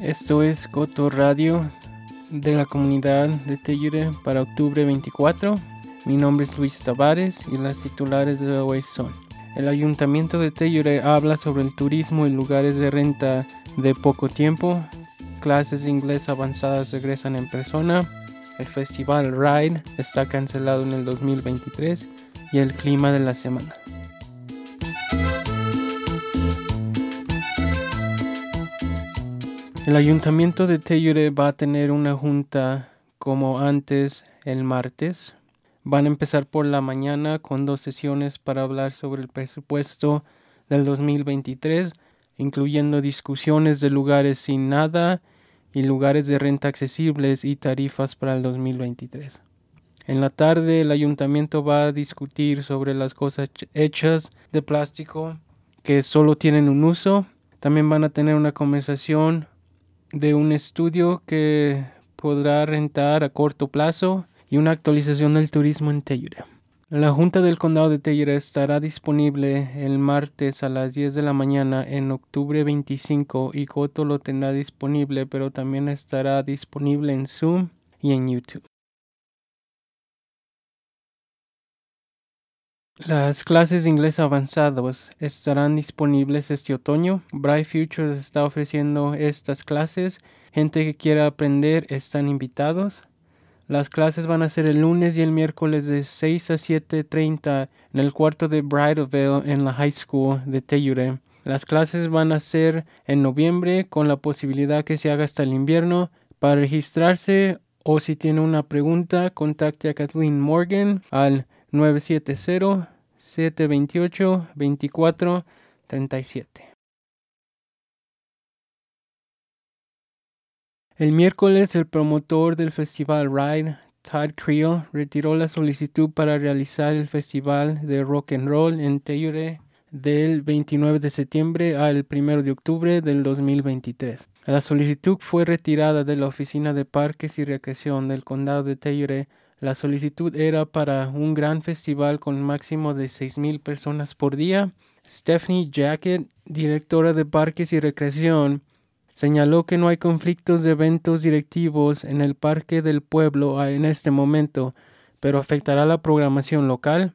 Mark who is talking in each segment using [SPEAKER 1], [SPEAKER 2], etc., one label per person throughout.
[SPEAKER 1] Esto es Coto Radio de la comunidad de Teyure para octubre 24. Mi nombre es Luis Tavares y las titulares de hoy son El Ayuntamiento de Teyure habla sobre el turismo y lugares de renta de poco tiempo. Clases de inglés avanzadas regresan en persona. El festival Ride está cancelado en el 2023 y el clima de la semana. El ayuntamiento de Teyure va a tener una junta como antes el martes. Van a empezar por la mañana con dos sesiones para hablar sobre el presupuesto del 2023, incluyendo discusiones de lugares sin nada y lugares de renta accesibles y tarifas para el 2023. En la tarde el ayuntamiento va a discutir sobre las cosas hechas de plástico que solo tienen un uso. También van a tener una conversación de un estudio que podrá rentar a corto plazo y una actualización del turismo en Teyura. La Junta del Condado de Teyura estará disponible el martes a las 10 de la mañana en octubre 25 y Coto lo tendrá disponible, pero también estará disponible en Zoom y en YouTube. Las clases de inglés avanzados estarán disponibles este otoño. Bright Futures está ofreciendo estas clases. Gente que quiera aprender están invitados. Las clases van a ser el lunes y el miércoles de 6 a 7.30 en el cuarto de Bridalveil en la High School de Teyure. Las clases van a ser en noviembre con la posibilidad que se haga hasta el invierno. Para registrarse o si tiene una pregunta, contacte a Kathleen Morgan al 970-728-2437. El miércoles, el promotor del festival Ride, Todd Creel, retiró la solicitud para realizar el festival de rock and roll en Teyure del 29 de septiembre al 1 de octubre del 2023. La solicitud fue retirada de la Oficina de Parques y Recreación del Condado de Teyure. La solicitud era para un gran festival con máximo de 6.000 personas por día. Stephanie Jacket, directora de Parques y Recreación, Señaló que no hay conflictos de eventos directivos en el Parque del Pueblo en este momento, pero afectará la programación local.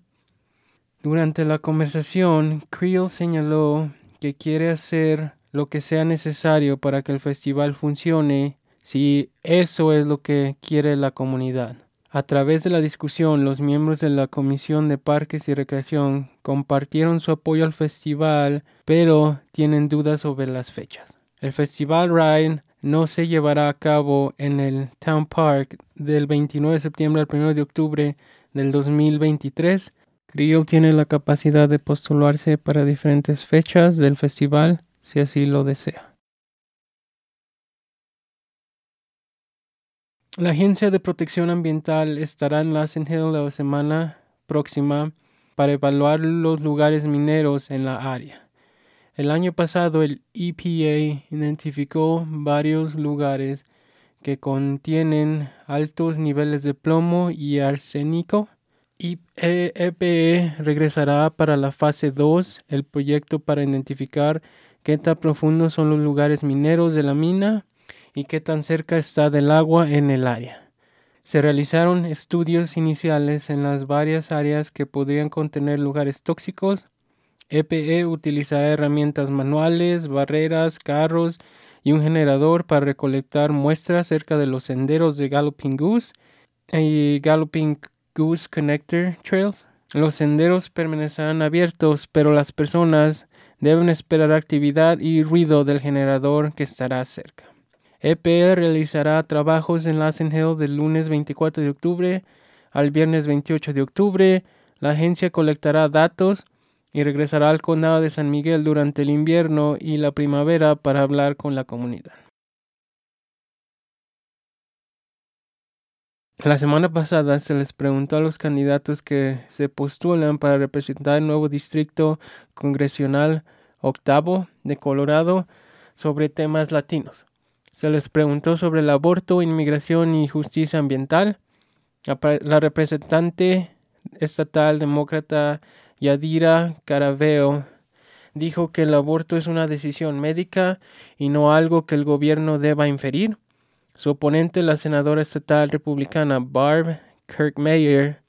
[SPEAKER 1] Durante la conversación, Creel señaló que quiere hacer lo que sea necesario para que el festival funcione si eso es lo que quiere la comunidad. A través de la discusión, los miembros de la Comisión de Parques y Recreación compartieron su apoyo al festival, pero tienen dudas sobre las fechas. El Festival Ride no se llevará a cabo en el Town Park del 29 de septiembre al 1 de octubre del 2023. Creel tiene la capacidad de postularse para diferentes fechas del festival si así lo desea. La Agencia de Protección Ambiental estará en Lassen Hill la semana próxima para evaluar los lugares mineros en la área. El año pasado el EPA identificó varios lugares que contienen altos niveles de plomo y arsénico. Y EPE regresará para la fase 2, el proyecto para identificar qué tan profundos son los lugares mineros de la mina y qué tan cerca está del agua en el área. Se realizaron estudios iniciales en las varias áreas que podrían contener lugares tóxicos EPE e utilizará herramientas manuales, barreras, carros y un generador para recolectar muestras cerca de los senderos de Galloping Goose y Galloping Goose Connector Trails. Los senderos permanecerán abiertos, pero las personas deben esperar actividad y ruido del generador que estará cerca. EPE realizará trabajos en Lassen Hill del lunes 24 de octubre al viernes 28 de octubre. La agencia colectará datos y regresará al condado de San Miguel durante el invierno y la primavera para hablar con la comunidad. La semana pasada se les preguntó a los candidatos que se postulan para representar el nuevo distrito congresional octavo de Colorado sobre temas latinos. Se les preguntó sobre el aborto, inmigración y justicia ambiental. La representante estatal demócrata Yadira Caraveo dijo que el aborto es una decisión médica y no algo que el gobierno deba inferir. Su oponente, la senadora estatal republicana Barb Kirkmeyer,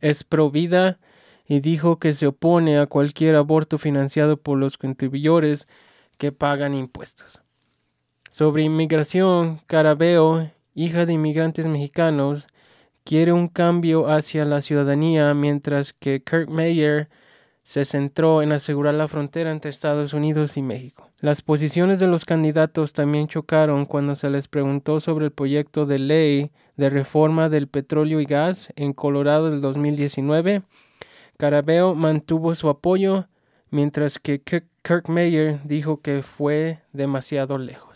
[SPEAKER 1] es pro vida y dijo que se opone a cualquier aborto financiado por los contribuyentes que pagan impuestos. Sobre inmigración, Carabeo, hija de inmigrantes mexicanos, quiere un cambio hacia la ciudadanía, mientras que Kirk Mayer se centró en asegurar la frontera entre Estados Unidos y México. Las posiciones de los candidatos también chocaron cuando se les preguntó sobre el proyecto de ley de reforma del petróleo y gas en Colorado del 2019. Carabeo mantuvo su apoyo, mientras que Kirk Mayer dijo que fue demasiado lejos.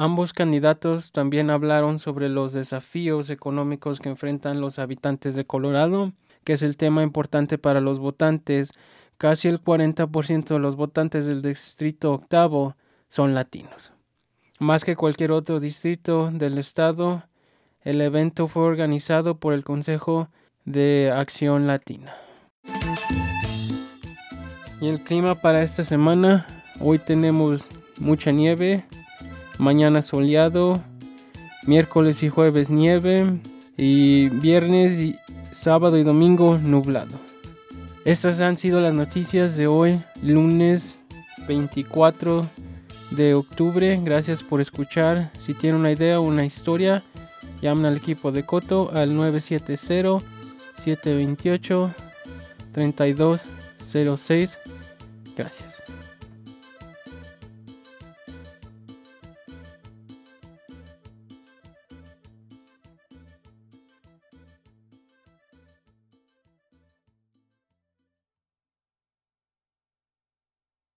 [SPEAKER 1] Ambos candidatos también hablaron sobre los desafíos económicos que enfrentan los habitantes de Colorado, que es el tema importante para los votantes. Casi el 40% de los votantes del distrito octavo son latinos. Más que cualquier otro distrito del estado, el evento fue organizado por el Consejo de Acción Latina. Y el clima para esta semana, hoy tenemos mucha nieve, mañana soleado, miércoles y jueves nieve y viernes, y sábado y domingo nublado. Estas han sido las noticias de hoy, lunes 24 de octubre. Gracias por escuchar. Si tienen una idea o una historia, llamen al equipo de Coto al 970 728 3206. Gracias.